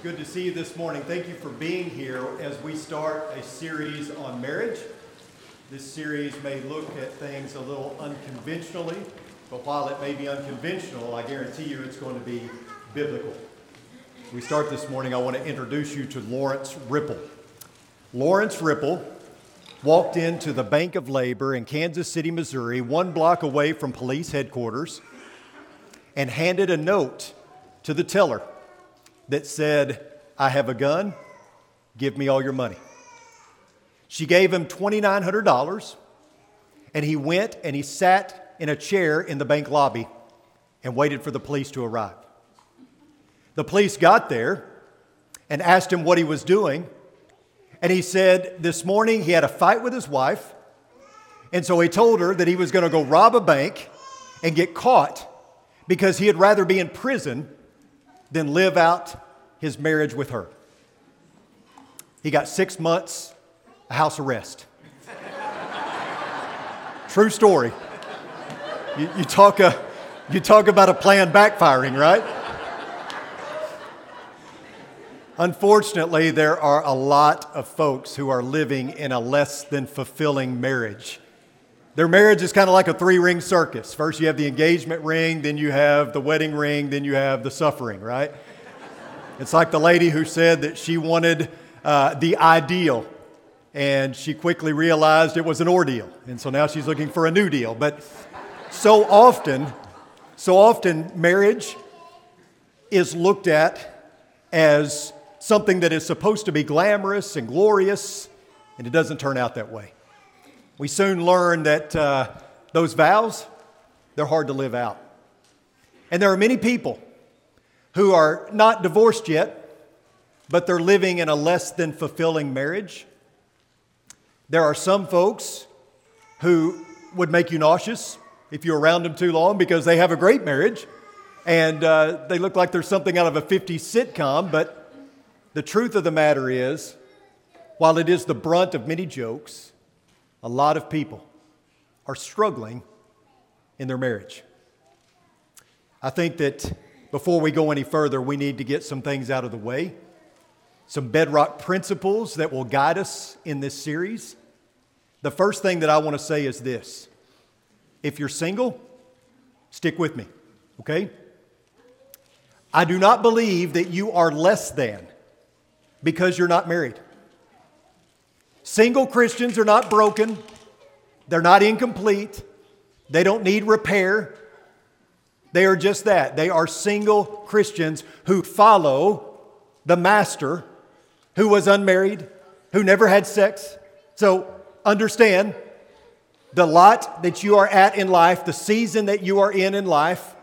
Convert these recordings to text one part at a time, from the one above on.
Good to see you this morning. Thank you for being here as we start a series on marriage. This series may look at things a little unconventionally, but while it may be unconventional, I guarantee you it's going to be biblical. We start this morning, I want to introduce you to Lawrence Ripple. Lawrence Ripple walked into the Bank of Labor in Kansas City, Missouri, one block away from police headquarters, and handed a note to the teller that said, I have a gun, give me all your money. She gave him $2,900, and he went and he sat in a chair in the bank lobby and waited for the police to arrive. The police got there and asked him what he was doing, and he said this morning he had a fight with his wife, and so he told her that he was going to go rob a bank and get caught because he'd rather be in prison than live out his marriage with her. He got six months house arrest. True story. You, you, talk a, you talk about a plan backfiring, right? Unfortunately, there are a lot of folks who are living in a less than fulfilling marriage. Their marriage is kind of like a three ring circus. First, you have the engagement ring, then you have the wedding ring, then you have the suffering, right? It's like the lady who said that she wanted uh, the ideal, and she quickly realized it was an ordeal. And so now she's looking for a new deal. But so often, so often, marriage is looked at as something that is supposed to be glamorous and glorious, and it doesn't turn out that way. We soon learn that uh, those vows, they're hard to live out. And there are many people who are not divorced yet, but they're living in a less than fulfilling marriage. There are some folks who would make you nauseous if you're around them too long because they have a great marriage and uh, they look like they're something out of a 50s sitcom. But the truth of the matter is, while it is the brunt of many jokes, a lot of people are struggling in their marriage. I think that before we go any further, we need to get some things out of the way, some bedrock principles that will guide us in this series. The first thing that I want to say is this if you're single, stick with me, okay? I do not believe that you are less than because you're not married. Single Christians are not broken, they're not incomplete, they don't need repair. They are just that. They are single Christians who follow the master who was unmarried, who never had sex. So understand the lot that you are at in life, the season that you are in in life,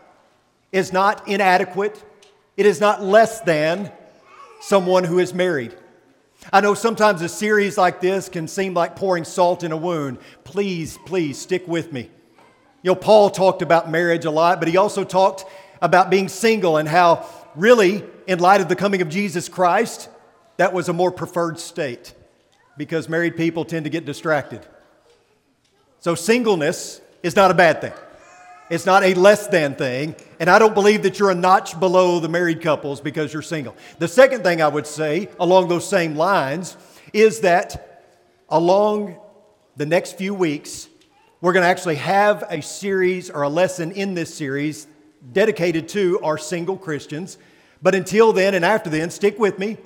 is not inadequate. It is not less than someone who is married. I know sometimes a series like this can seem like pouring salt in a wound. Please, please stick with me. You know, Paul talked about marriage a lot, but he also talked about being single and how, really, in light of the coming of Jesus Christ, that was a more preferred state because married people tend to get distracted. So, singleness is not a bad thing. It's not a less than thing. And I don't believe that you're a notch below the married couples because you're single. The second thing I would say along those same lines is that along the next few weeks, we're going to actually have a series or a lesson in this series dedicated to our single Christians. But until then and after then, stick with me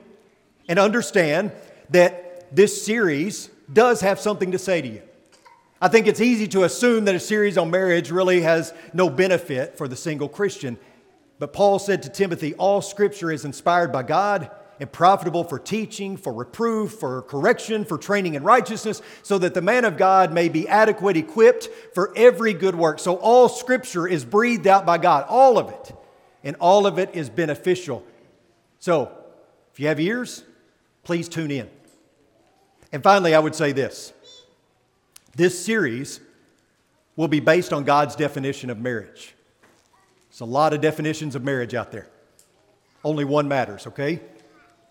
and understand that this series does have something to say to you. I think it's easy to assume that a series on marriage really has no benefit for the single Christian. But Paul said to Timothy, All scripture is inspired by God and profitable for teaching, for reproof, for correction, for training in righteousness, so that the man of God may be adequate, equipped for every good work. So all scripture is breathed out by God, all of it, and all of it is beneficial. So if you have ears, please tune in. And finally, I would say this this series will be based on God's definition of marriage. There's a lot of definitions of marriage out there. Only one matters, okay?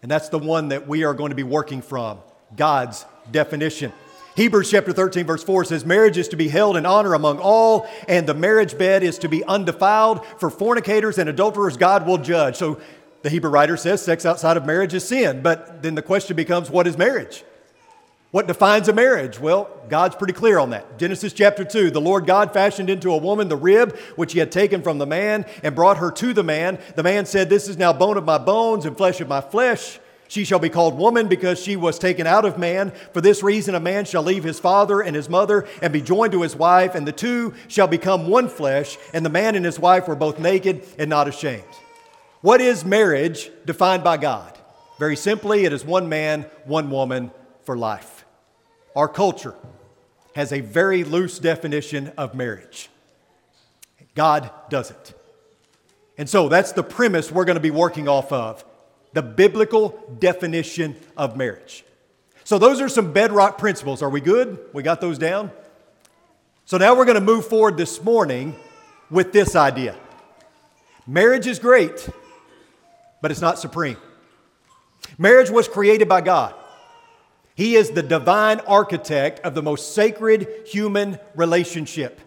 And that's the one that we are going to be working from God's definition. Hebrews chapter 13, verse 4 says, Marriage is to be held in honor among all, and the marriage bed is to be undefiled. For fornicators and adulterers, God will judge. So the Hebrew writer says sex outside of marriage is sin. But then the question becomes what is marriage? What defines a marriage? Well, God's pretty clear on that. Genesis chapter 2 The Lord God fashioned into a woman the rib which he had taken from the man and brought her to the man. The man said, This is now bone of my bones and flesh of my flesh. She shall be called woman because she was taken out of man. For this reason, a man shall leave his father and his mother and be joined to his wife, and the two shall become one flesh. And the man and his wife were both naked and not ashamed. What is marriage defined by God? Very simply, it is one man, one woman for life. Our culture has a very loose definition of marriage. God doesn't. And so that's the premise we're going to be working off of the biblical definition of marriage. So, those are some bedrock principles. Are we good? We got those down? So, now we're going to move forward this morning with this idea marriage is great, but it's not supreme. Marriage was created by God. He is the divine architect of the most sacred human relationship,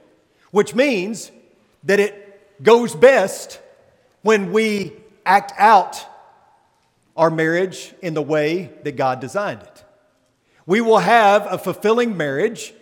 which means that it goes best when we act out our marriage in the way that God designed it. We will have a fulfilling marriage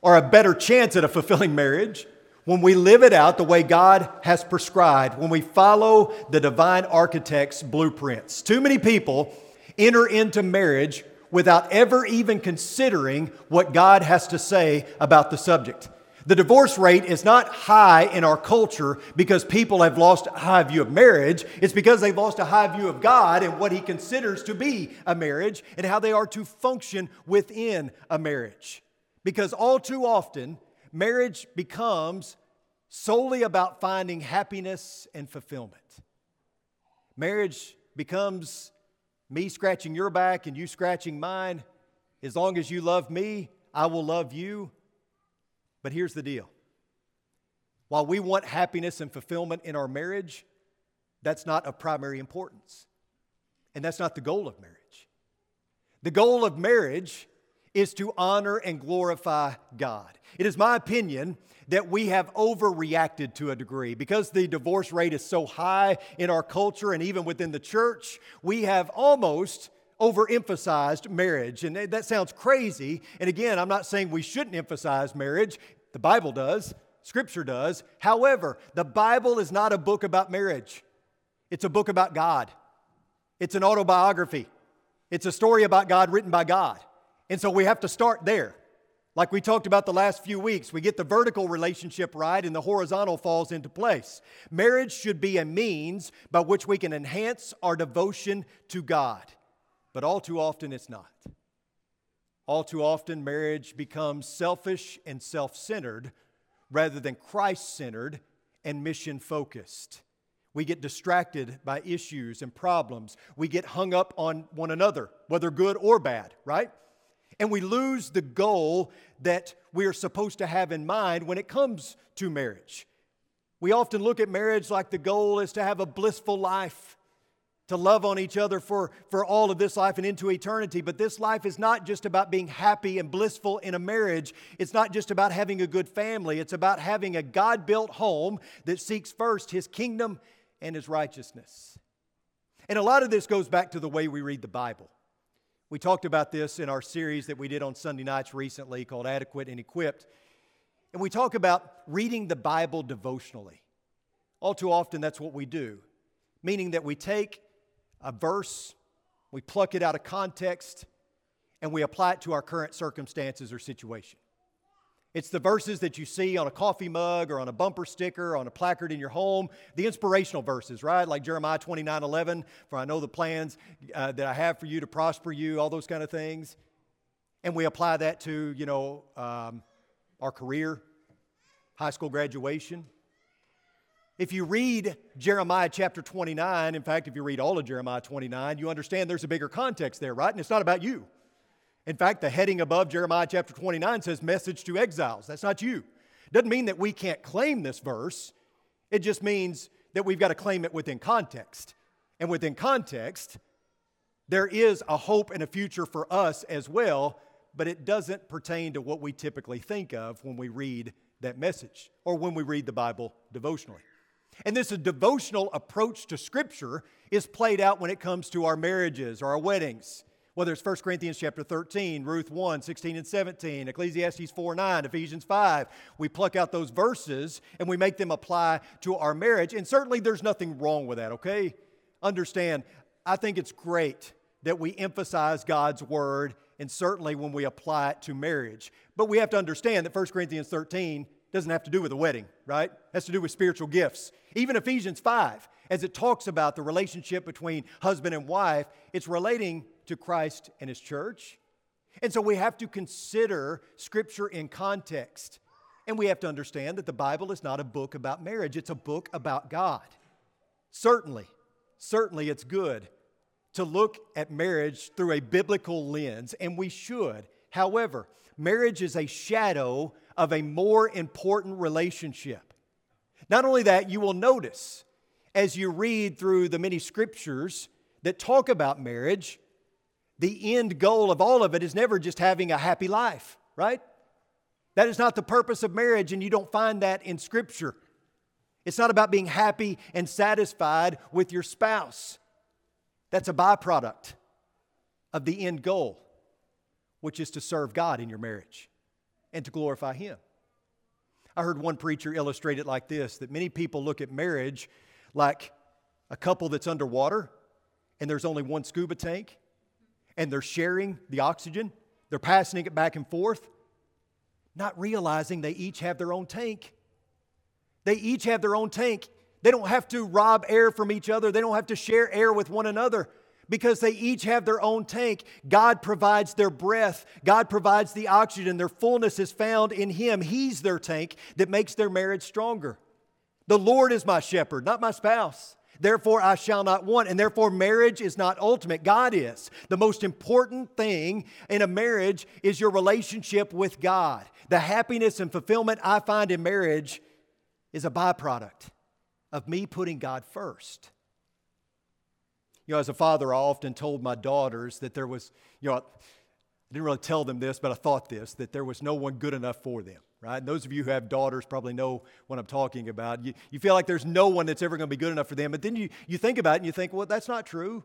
or a better chance at a fulfilling marriage when we live it out the way God has prescribed, when we follow the divine architect's blueprints. Too many people enter into marriage without ever even considering what God has to say about the subject. The divorce rate is not high in our culture because people have lost a high view of marriage. It's because they've lost a high view of God and what He considers to be a marriage and how they are to function within a marriage. Because all too often, marriage becomes solely about finding happiness and fulfillment. Marriage becomes me scratching your back and you scratching mine. As long as you love me, I will love you. But here's the deal while we want happiness and fulfillment in our marriage, that's not of primary importance. And that's not the goal of marriage. The goal of marriage is to honor and glorify God. It is my opinion that we have overreacted to a degree. Because the divorce rate is so high in our culture and even within the church, we have almost overemphasized marriage. And that sounds crazy. And again, I'm not saying we shouldn't emphasize marriage, the Bible does, Scripture does. However, the Bible is not a book about marriage, it's a book about God. It's an autobiography, it's a story about God written by God. And so we have to start there. Like we talked about the last few weeks, we get the vertical relationship right and the horizontal falls into place. Marriage should be a means by which we can enhance our devotion to God but all too often it's not. All too often, marriage becomes selfish and self centered rather than Christ centered and mission focused. We get distracted by issues and problems. We get hung up on one another, whether good or bad, right? And we lose the goal that we are supposed to have in mind when it comes to marriage. We often look at marriage like the goal is to have a blissful life to love on each other for, for all of this life and into eternity. But this life is not just about being happy and blissful in a marriage. It's not just about having a good family. It's about having a God built home that seeks first His kingdom and His righteousness. And a lot of this goes back to the way we read the Bible. We talked about this in our series that we did on Sunday nights recently called Adequate and Equipped. And we talk about reading the Bible devotionally. All too often, that's what we do, meaning that we take a verse, we pluck it out of context, and we apply it to our current circumstances or situation. It's the verses that you see on a coffee mug or on a bumper sticker, on a placard in your home, the inspirational verses, right? Like Jeremiah 29 11, for I know the plans uh, that I have for you to prosper you, all those kind of things. And we apply that to, you know, um, our career, high school graduation, if you read Jeremiah chapter 29, in fact, if you read all of Jeremiah 29, you understand there's a bigger context there, right? And it's not about you. In fact, the heading above Jeremiah chapter 29 says message to exiles. That's not you. Doesn't mean that we can't claim this verse, it just means that we've got to claim it within context. And within context, there is a hope and a future for us as well, but it doesn't pertain to what we typically think of when we read that message or when we read the Bible devotionally. And this devotional approach to Scripture is played out when it comes to our marriages or our weddings. Whether it's 1 Corinthians chapter 13, Ruth 1, 16 and 17, Ecclesiastes 4, 9, Ephesians 5. We pluck out those verses and we make them apply to our marriage. And certainly there's nothing wrong with that, okay? Understand, I think it's great that we emphasize God's word and certainly when we apply it to marriage. But we have to understand that 1 Corinthians 13 doesn't have to do with a wedding, right? It has to do with spiritual gifts. Even Ephesians 5, as it talks about the relationship between husband and wife, it's relating to Christ and his church. And so we have to consider scripture in context. And we have to understand that the Bible is not a book about marriage, it's a book about God. Certainly, certainly it's good to look at marriage through a biblical lens, and we should. However, marriage is a shadow of a more important relationship. Not only that, you will notice as you read through the many scriptures that talk about marriage, the end goal of all of it is never just having a happy life, right? That is not the purpose of marriage, and you don't find that in Scripture. It's not about being happy and satisfied with your spouse. That's a byproduct of the end goal, which is to serve God in your marriage and to glorify Him. I heard one preacher illustrate it like this that many people look at marriage like a couple that's underwater and there's only one scuba tank and they're sharing the oxygen, they're passing it back and forth, not realizing they each have their own tank. They each have their own tank. They don't have to rob air from each other, they don't have to share air with one another because they each have their own tank. God provides their breath, God provides the oxygen. Their fullness is found in Him. He's their tank that makes their marriage stronger. The Lord is my shepherd, not my spouse. Therefore, I shall not want. And therefore, marriage is not ultimate. God is. The most important thing in a marriage is your relationship with God. The happiness and fulfillment I find in marriage is a byproduct of me putting God first. You know, as a father, I often told my daughters that there was, you know, I didn't really tell them this, but I thought this, that there was no one good enough for them, right? And those of you who have daughters probably know what I'm talking about. You, you feel like there's no one that's ever going to be good enough for them, but then you, you think about it and you think, well, that's not true.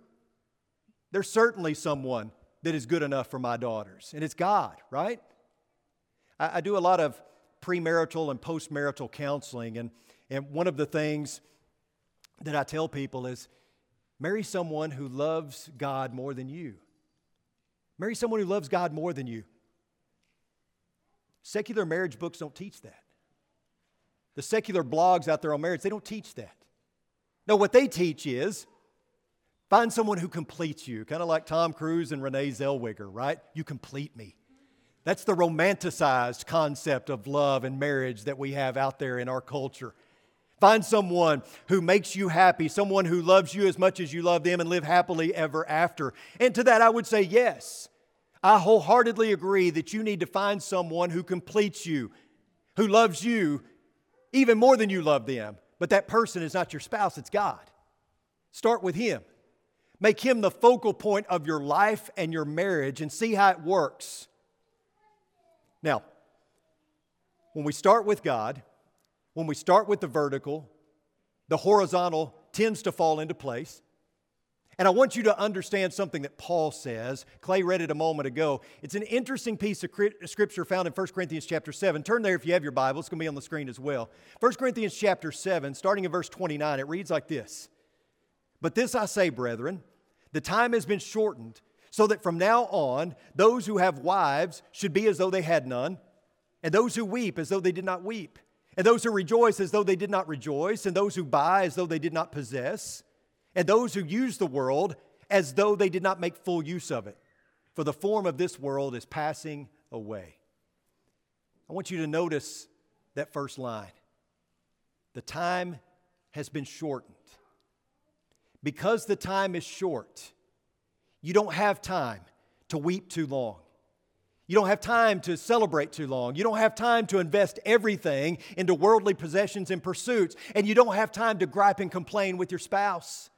There's certainly someone that is good enough for my daughters, and it's God, right? I, I do a lot of premarital and postmarital counseling, and, and one of the things that I tell people is, Marry someone who loves God more than you. Marry someone who loves God more than you. Secular marriage books don't teach that. The secular blogs out there on marriage, they don't teach that. No, what they teach is find someone who completes you, kind of like Tom Cruise and Renee Zellweger, right? You complete me. That's the romanticized concept of love and marriage that we have out there in our culture. Find someone who makes you happy, someone who loves you as much as you love them, and live happily ever after. And to that, I would say yes. I wholeheartedly agree that you need to find someone who completes you, who loves you even more than you love them. But that person is not your spouse, it's God. Start with Him. Make Him the focal point of your life and your marriage and see how it works. Now, when we start with God, when we start with the vertical, the horizontal tends to fall into place. And I want you to understand something that Paul says. Clay read it a moment ago. It's an interesting piece of scripture found in 1 Corinthians chapter 7. Turn there if you have your Bible. It's going to be on the screen as well. 1 Corinthians chapter 7, starting in verse 29, it reads like this But this I say, brethren, the time has been shortened, so that from now on, those who have wives should be as though they had none, and those who weep as though they did not weep and those who rejoice as though they did not rejoice, and those who buy as though they did not possess, and those who use the world as though they did not make full use of it. For the form of this world is passing away. I want you to notice that first line. The time has been shortened. Because the time is short, you don't have time to weep too long. You don't have time to celebrate too long. You don't have time to invest everything into worldly possessions and pursuits. And you don't have time to gripe and complain with your spouse.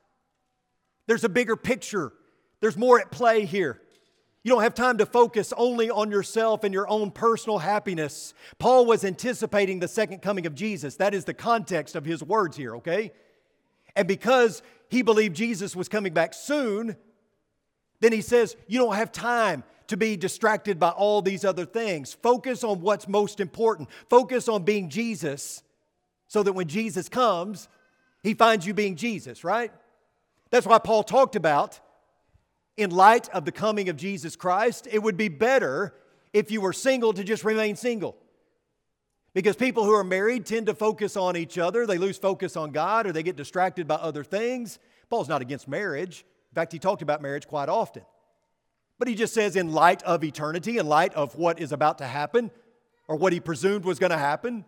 There's a bigger picture, there's more at play here. You don't have time to focus only on yourself and your own personal happiness. Paul was anticipating the second coming of Jesus. That is the context of his words here, okay? And because he believed Jesus was coming back soon, then he says, You don't have time to be distracted by all these other things. Focus on what's most important. Focus on being Jesus so that when Jesus comes, he finds you being Jesus, right? That's why Paul talked about, in light of the coming of Jesus Christ, it would be better if you were single to just remain single. Because people who are married tend to focus on each other, they lose focus on God, or they get distracted by other things. Paul's not against marriage. In fact, he talked about marriage quite often. But he just says, in light of eternity, in light of what is about to happen, or what he presumed was going to happen,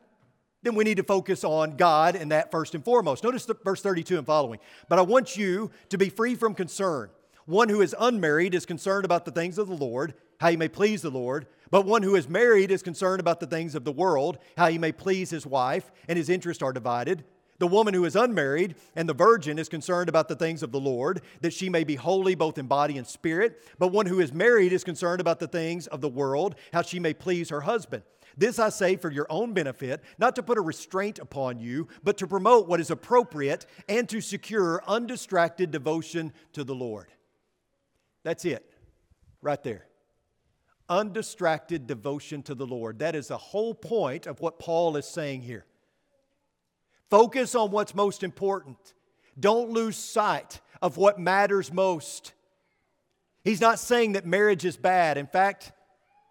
then we need to focus on God and that first and foremost. Notice the, verse 32 and following. But I want you to be free from concern. One who is unmarried is concerned about the things of the Lord, how he may please the Lord. But one who is married is concerned about the things of the world, how he may please his wife, and his interests are divided. The woman who is unmarried and the virgin is concerned about the things of the Lord, that she may be holy both in body and spirit. But one who is married is concerned about the things of the world, how she may please her husband. This I say for your own benefit, not to put a restraint upon you, but to promote what is appropriate and to secure undistracted devotion to the Lord. That's it, right there. Undistracted devotion to the Lord. That is the whole point of what Paul is saying here. Focus on what's most important. Don't lose sight of what matters most. He's not saying that marriage is bad. In fact,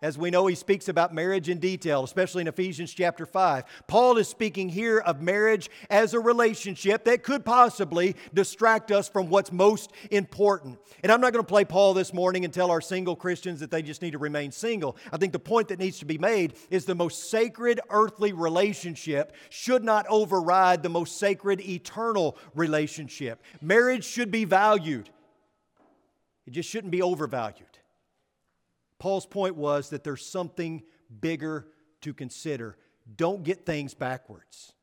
as we know, he speaks about marriage in detail, especially in Ephesians chapter 5. Paul is speaking here of marriage as a relationship that could possibly distract us from what's most important. And I'm not going to play Paul this morning and tell our single Christians that they just need to remain single. I think the point that needs to be made is the most sacred earthly relationship should not override the most sacred eternal relationship. Marriage should be valued, it just shouldn't be overvalued. Paul's point was that there's something bigger to consider. Don't get things backwards.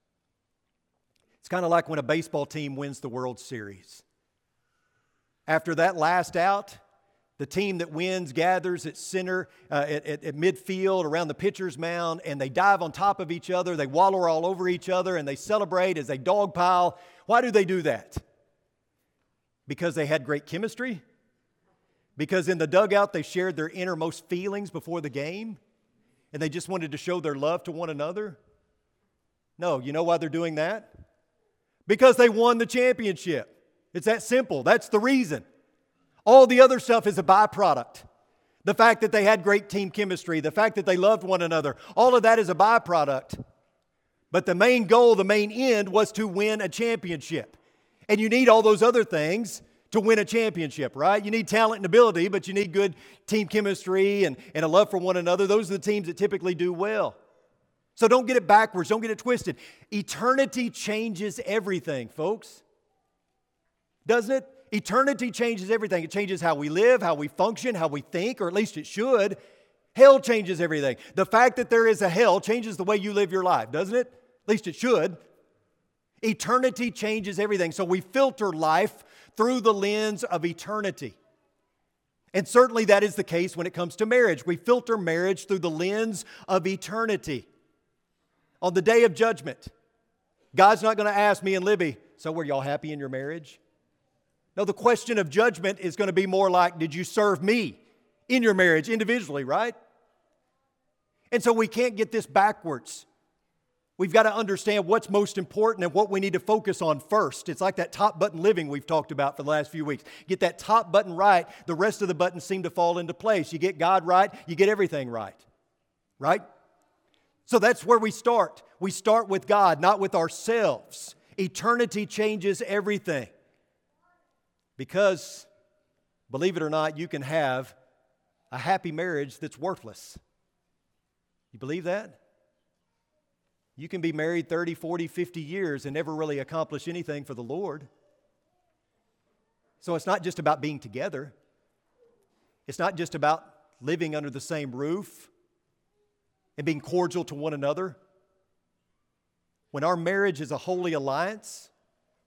It's kind of like when a baseball team wins the World Series. After that last out, the team that wins gathers at center, uh, at, at, at, midfield, around the pitcher's mound, and they dive on top of each other. They wallow all over each other, and they celebrate as they dogpile. Why do they do that? Because they had great chemistry? Because in the dugout they shared their innermost feelings before the game and they just wanted to show their love to one another? No, you know why they're doing that? Because they won the championship. It's that simple. That's the reason. All the other stuff is a byproduct. The fact that they had great team chemistry, the fact that they loved one another, all of that is a byproduct. But the main goal, the main end was to win a championship. And you need all those other things to win a championship, right? You need talent and ability, but you need good team chemistry and, and a love for one another. Those are the teams that typically do well. So don't get it backwards, don't get it twisted. Eternity changes everything, folks. Doesn't it? Eternity changes everything. It changes how we live, how we function, how we think, or at least it should. Hell changes everything. The fact that there is a hell changes the way you live your life, doesn't it? At least it should. Eternity changes everything. So we filter life through the lens of eternity. And certainly that is the case when it comes to marriage. We filter marriage through the lens of eternity. On the day of judgment, God's not going to ask me and Libby, so were y'all happy in your marriage? No, the question of judgment is going to be more like, did you serve me in your marriage individually, right? And so we can't get this backwards. We've got to understand what's most important and what we need to focus on first. It's like that top button living we've talked about for the last few weeks. Get that top button right, the rest of the buttons seem to fall into place. You get God right, you get everything right. Right? So that's where we start. We start with God, not with ourselves. Eternity changes everything. Because, believe it or not, you can have a happy marriage that's worthless. You believe that? You can be married 30, 40, 50 years and never really accomplish anything for the Lord. So it's not just about being together, it's not just about living under the same roof and being cordial to one another. When our marriage is a holy alliance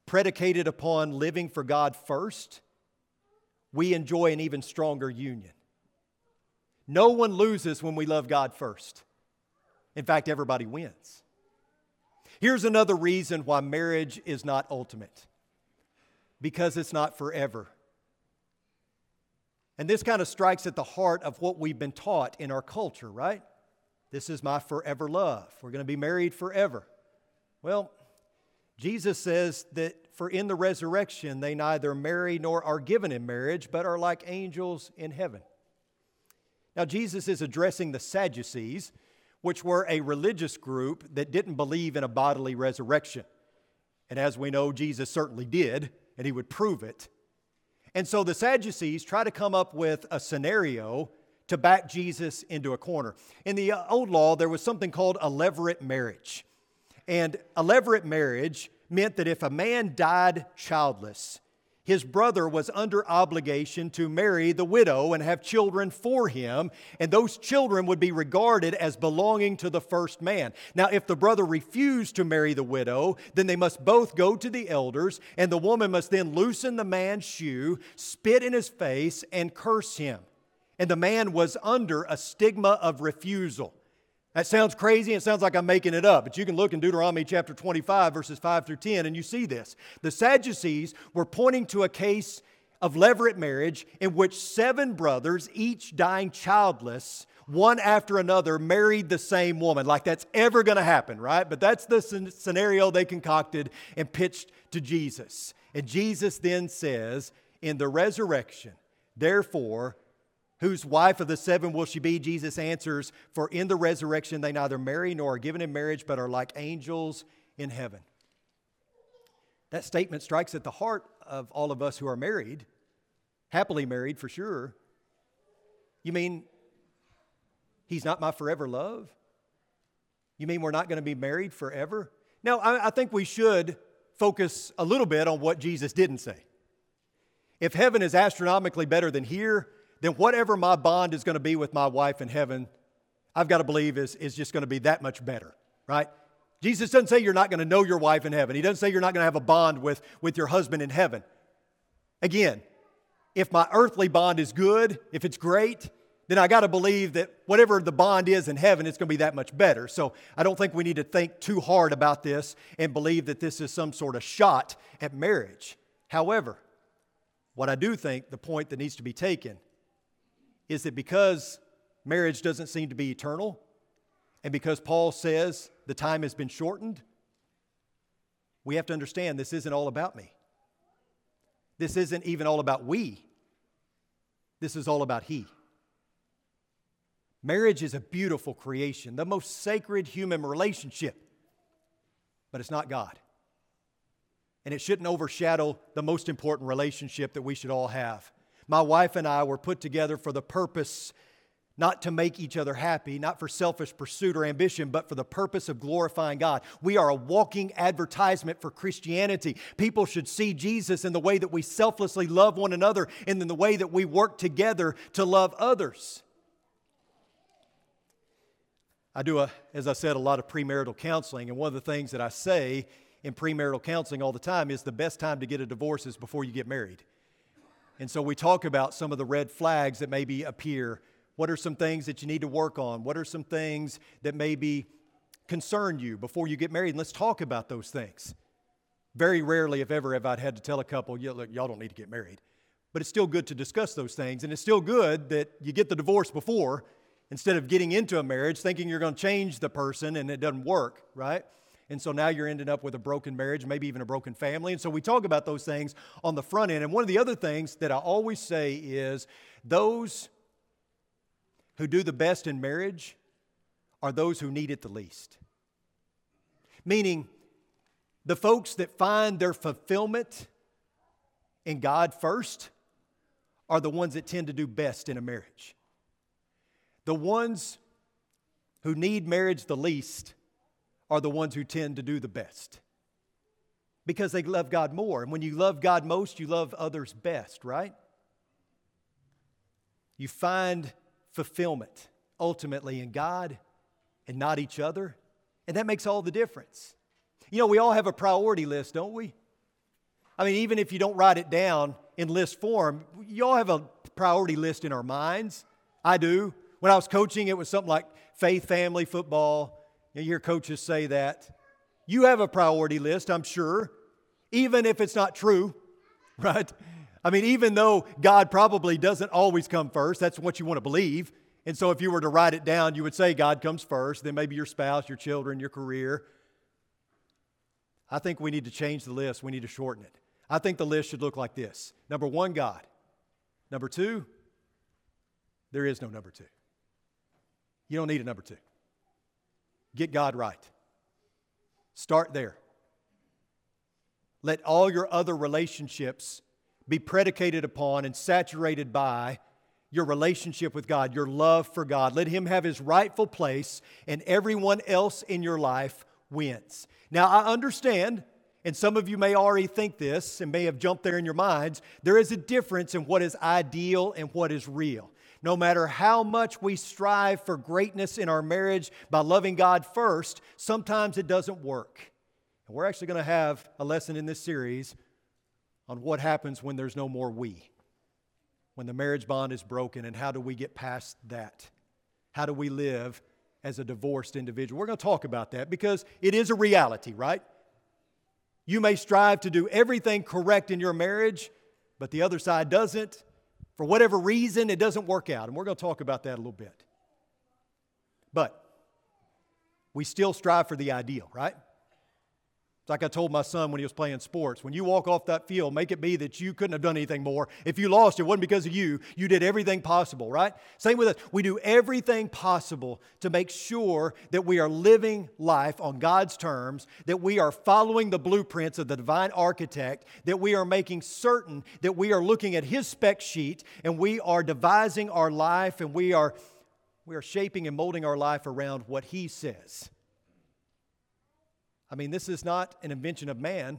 predicated upon living for God first, we enjoy an even stronger union. No one loses when we love God first. In fact, everybody wins. Here's another reason why marriage is not ultimate because it's not forever. And this kind of strikes at the heart of what we've been taught in our culture, right? This is my forever love. We're going to be married forever. Well, Jesus says that for in the resurrection they neither marry nor are given in marriage, but are like angels in heaven. Now, Jesus is addressing the Sadducees, which were a religious group that didn't believe in a bodily resurrection. And as we know, Jesus certainly did, and he would prove it. And so the Sadducees try to come up with a scenario to back Jesus into a corner. In the uh, old law, there was something called a levirate marriage. And a levirate marriage meant that if a man died childless, his brother was under obligation to marry the widow and have children for him, and those children would be regarded as belonging to the first man. Now, if the brother refused to marry the widow, then they must both go to the elders, and the woman must then loosen the man's shoe, spit in his face, and curse him. And the man was under a stigma of refusal. That sounds crazy. It sounds like I'm making it up, but you can look in Deuteronomy chapter 25, verses 5 through 10, and you see this. The Sadducees were pointing to a case of levirate marriage in which seven brothers, each dying childless, one after another, married the same woman. Like that's ever going to happen, right? But that's the scenario they concocted and pitched to Jesus. And Jesus then says, In the resurrection, therefore, Whose wife of the seven will she be? Jesus answers, For in the resurrection they neither marry nor are given in marriage, but are like angels in heaven. That statement strikes at the heart of all of us who are married, happily married for sure. You mean he's not my forever love? You mean we're not going to be married forever? No, I, I think we should focus a little bit on what Jesus didn't say. If heaven is astronomically better than here, then whatever my bond is going to be with my wife in heaven, I've got to believe is, is just going to be that much better, right? Jesus doesn't say you're not going to know your wife in heaven. He doesn't say you're not going to have a bond with, with your husband in heaven. Again, if my earthly bond is good, if it's great, then I got to believe that whatever the bond is in heaven, it's going to be that much better. So I don't think we need to think too hard about this and believe that this is some sort of shot at marriage. However, what I do think the point that needs to be taken is that because marriage doesn't seem to be eternal, and because Paul says the time has been shortened, we have to understand this isn't all about me. This isn't even all about we. This is all about He. Marriage is a beautiful creation, the most sacred human relationship, but it's not God. And it shouldn't overshadow the most important relationship that we should all have my wife and I were put together for the purpose not to make each other happy, not for selfish pursuit or ambition, but for the purpose of glorifying God. We are a walking advertisement for Christianity. People should see Jesus in the way that we selflessly love one another and in the way that we work together to love others. I do, a, as I said, a lot of premarital counseling, and one of the things that I say in premarital counseling all the time is the best time to get a divorce is before you get married. And so we talk about some of the red flags that maybe appear. What are some things that you need to work on? What are some things that maybe concern you before you get married? And let's talk about those things. Very rarely, if ever, have I had to tell a couple, yeah, look, y'all don't need to get married. But it's still good to discuss those things. And it's still good that you get the divorce before instead of getting into a marriage thinking you're going to change the person and it doesn't work, right? And so now you're ending up with a broken marriage, maybe even a broken family. And so we talk about those things on the front end. And one of the other things that I always say is those who do the best in marriage are those who need it the least. Meaning, the folks that find their fulfillment in God first are the ones that tend to do best in a marriage. The ones who need marriage the least are the ones who tend to do the best because they love God more. And when you love God most, you love others best, right? You find fulfillment ultimately in God and not each other. And that makes all the difference. You know, we all have a priority list, don't we? I mean, even if you don't write it down in list form, you all have a priority list in our minds. I do. When I was coaching, it was something like faith, family, football. You hear coaches say that. You have a priority list, I'm sure, even if it's not true, right? I mean, even though God probably doesn't always come first, that's what you want to believe. And so if you were to write it down, you would say God comes first, then maybe your spouse, your children, your career. I think we need to change the list. We need to shorten it. I think the list should look like this number one, God. Number two, there is no number two. You don't need a number two. Get God right. Start there. Let all your other relationships be predicated upon and saturated by your relationship with God, your love for God. Let Him have His rightful place, and everyone else in your life wins. Now, I understand, and some of you may already think this and may have jumped there in your minds, there is a difference in what is ideal and what is real. No matter how much we strive for greatness in our marriage by loving God first, sometimes it doesn't work. And we're actually going to have a lesson in this series on what happens when there's no more we when the marriage bond is broken, and how do we get past that? How do we live as a divorced individual? We're going to talk about that because it is a reality, right? You may strive to do everything correct in your marriage, but the other side doesn't. For whatever reason, it doesn't work out. And we're going to talk about that a little bit. But we still strive for the ideal, right? It's like I told my son when he was playing sports when you walk off that field, make it be that you couldn't have done anything more. If you lost, it wasn't because of you. You did everything possible, right? Same with us. We do everything possible to make sure that we are living life on God's terms, that we are following the blueprints of the divine architect, that we are making certain that we are looking at his spec sheet and we are devising our life and we are, we are shaping and molding our life around what he says. I mean, this is not an invention of man.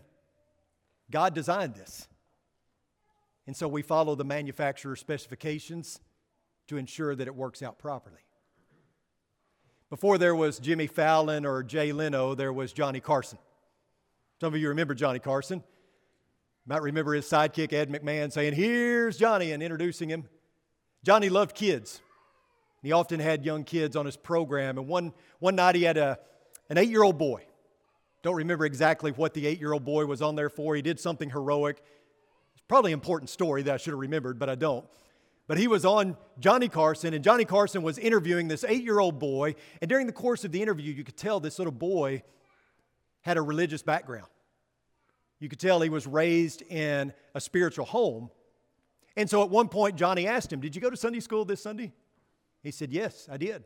God designed this. And so we follow the manufacturer's specifications to ensure that it works out properly. Before there was Jimmy Fallon or Jay Leno, there was Johnny Carson. Some of you remember Johnny Carson. You might remember his sidekick, Ed McMahon, saying, Here's Johnny, and introducing him. Johnny loved kids. He often had young kids on his program. And one, one night he had a, an eight year old boy. Don't remember exactly what the eight year old boy was on there for. He did something heroic. It's probably an important story that I should have remembered, but I don't. But he was on Johnny Carson, and Johnny Carson was interviewing this eight year old boy. And during the course of the interview, you could tell this little boy had a religious background. You could tell he was raised in a spiritual home. And so at one point, Johnny asked him, Did you go to Sunday school this Sunday? He said, Yes, I did.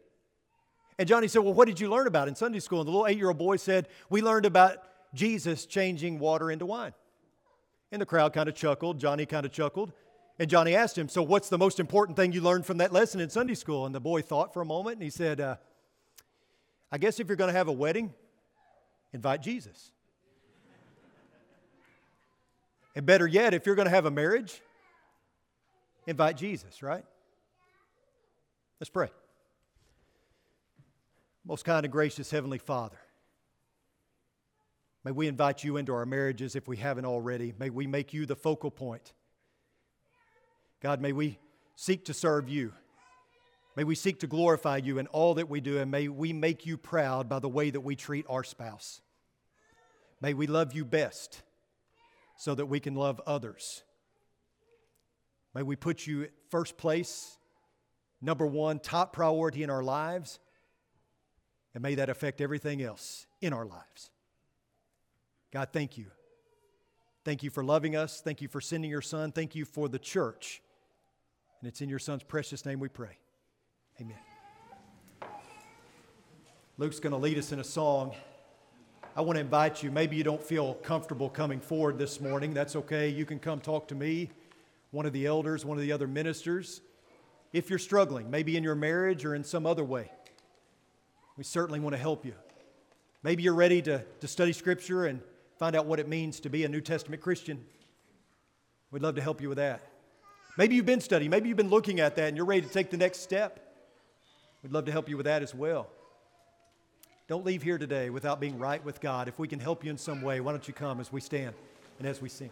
And Johnny said, Well, what did you learn about in Sunday school? And the little eight year old boy said, We learned about Jesus changing water into wine. And the crowd kind of chuckled. Johnny kind of chuckled. And Johnny asked him, So, what's the most important thing you learned from that lesson in Sunday school? And the boy thought for a moment and he said, uh, I guess if you're going to have a wedding, invite Jesus. and better yet, if you're going to have a marriage, invite Jesus, right? Let's pray. Most kind and gracious Heavenly Father, may we invite you into our marriages if we haven't already. May we make you the focal point. God, may we seek to serve you. May we seek to glorify you in all that we do, and may we make you proud by the way that we treat our spouse. May we love you best so that we can love others. May we put you first place, number one, top priority in our lives. And may that affect everything else in our lives. God, thank you. Thank you for loving us. Thank you for sending your son. Thank you for the church. And it's in your son's precious name we pray. Amen. Luke's going to lead us in a song. I want to invite you. Maybe you don't feel comfortable coming forward this morning. That's okay. You can come talk to me, one of the elders, one of the other ministers. If you're struggling, maybe in your marriage or in some other way, we certainly want to help you. Maybe you're ready to, to study Scripture and find out what it means to be a New Testament Christian. We'd love to help you with that. Maybe you've been studying, maybe you've been looking at that and you're ready to take the next step. We'd love to help you with that as well. Don't leave here today without being right with God. If we can help you in some way, why don't you come as we stand and as we sing?